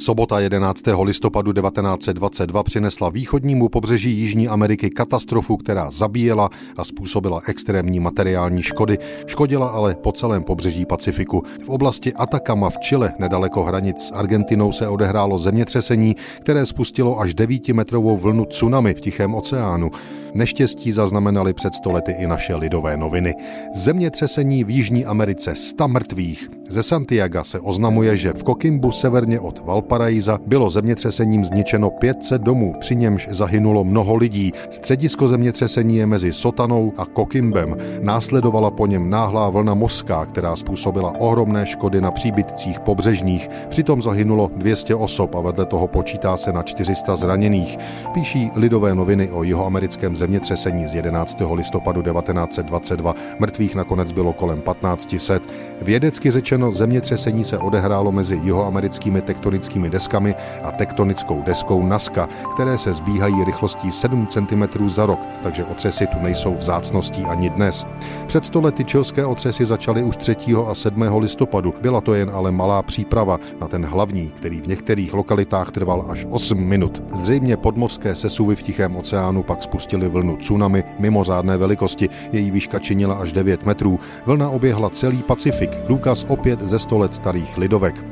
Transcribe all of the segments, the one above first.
Sobota 11. listopadu 1922 přinesla východnímu pobřeží Jižní Ameriky katastrofu, která zabíjela a způsobila extrémní materiální škody. Škodila ale po celém pobřeží Pacifiku. V oblasti Atacama v Chile, nedaleko hranic s Argentinou, se odehrálo zemětřesení, které spustilo až 9-metrovou vlnu tsunami v Tichém oceánu. Neštěstí zaznamenali před stolety i naše lidové noviny. Zemětřesení v Jižní Americe 100 mrtvých. Ze Santiago se oznamuje, že v Kokimbu severně od Valparaíza bylo zemětřesením zničeno 500 domů, při němž zahynulo mnoho lidí. Středisko zemětřesení je mezi Sotanou a Kokimbem. Následovala po něm náhlá vlna mořská, která způsobila ohromné škody na příbytcích pobřežních. Přitom zahynulo 200 osob a vedle toho počítá se na 400 zraněných. Píší lidové noviny o jihoamerickém zemětřesení z 11. listopadu 1922. Mrtvých nakonec bylo kolem 1500. Vědecky řečeno zemětřesení se odehrálo mezi jihoamerickými tektonickými deskami a tektonickou deskou Nazca, které se zbíhají rychlostí 7 cm za rok, takže otřesy tu nejsou vzácností ani dnes. Před stolety čilské otřesy začaly už 3. a 7. listopadu. Byla to jen ale malá příprava na ten hlavní, který v některých lokalitách trval až 8 minut. Zřejmě podmořské sesuvy v Tichém oceánu pak spustily vlnu tsunami mimořádné velikosti. Její výška činila až 9 metrů. Vlna oběhla celý Pacifik, důkaz opět ze 100 let starých lidovek.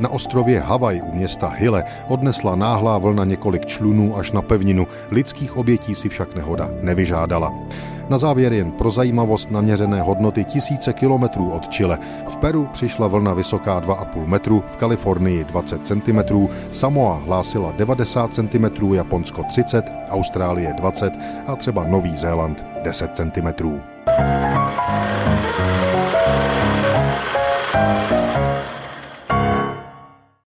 Na ostrově Havaj u města Hille odnesla náhlá vlna několik člunů až na pevninu. Lidských obětí si však nehoda nevyžádala. Na závěr jen pro zajímavost naměřené hodnoty tisíce kilometrů od Chile. V Peru přišla vlna vysoká 2,5 metru, v Kalifornii 20 cm, Samoa hlásila 90 cm, Japonsko 30, Austrálie 20 a třeba Nový Zéland 10 cm.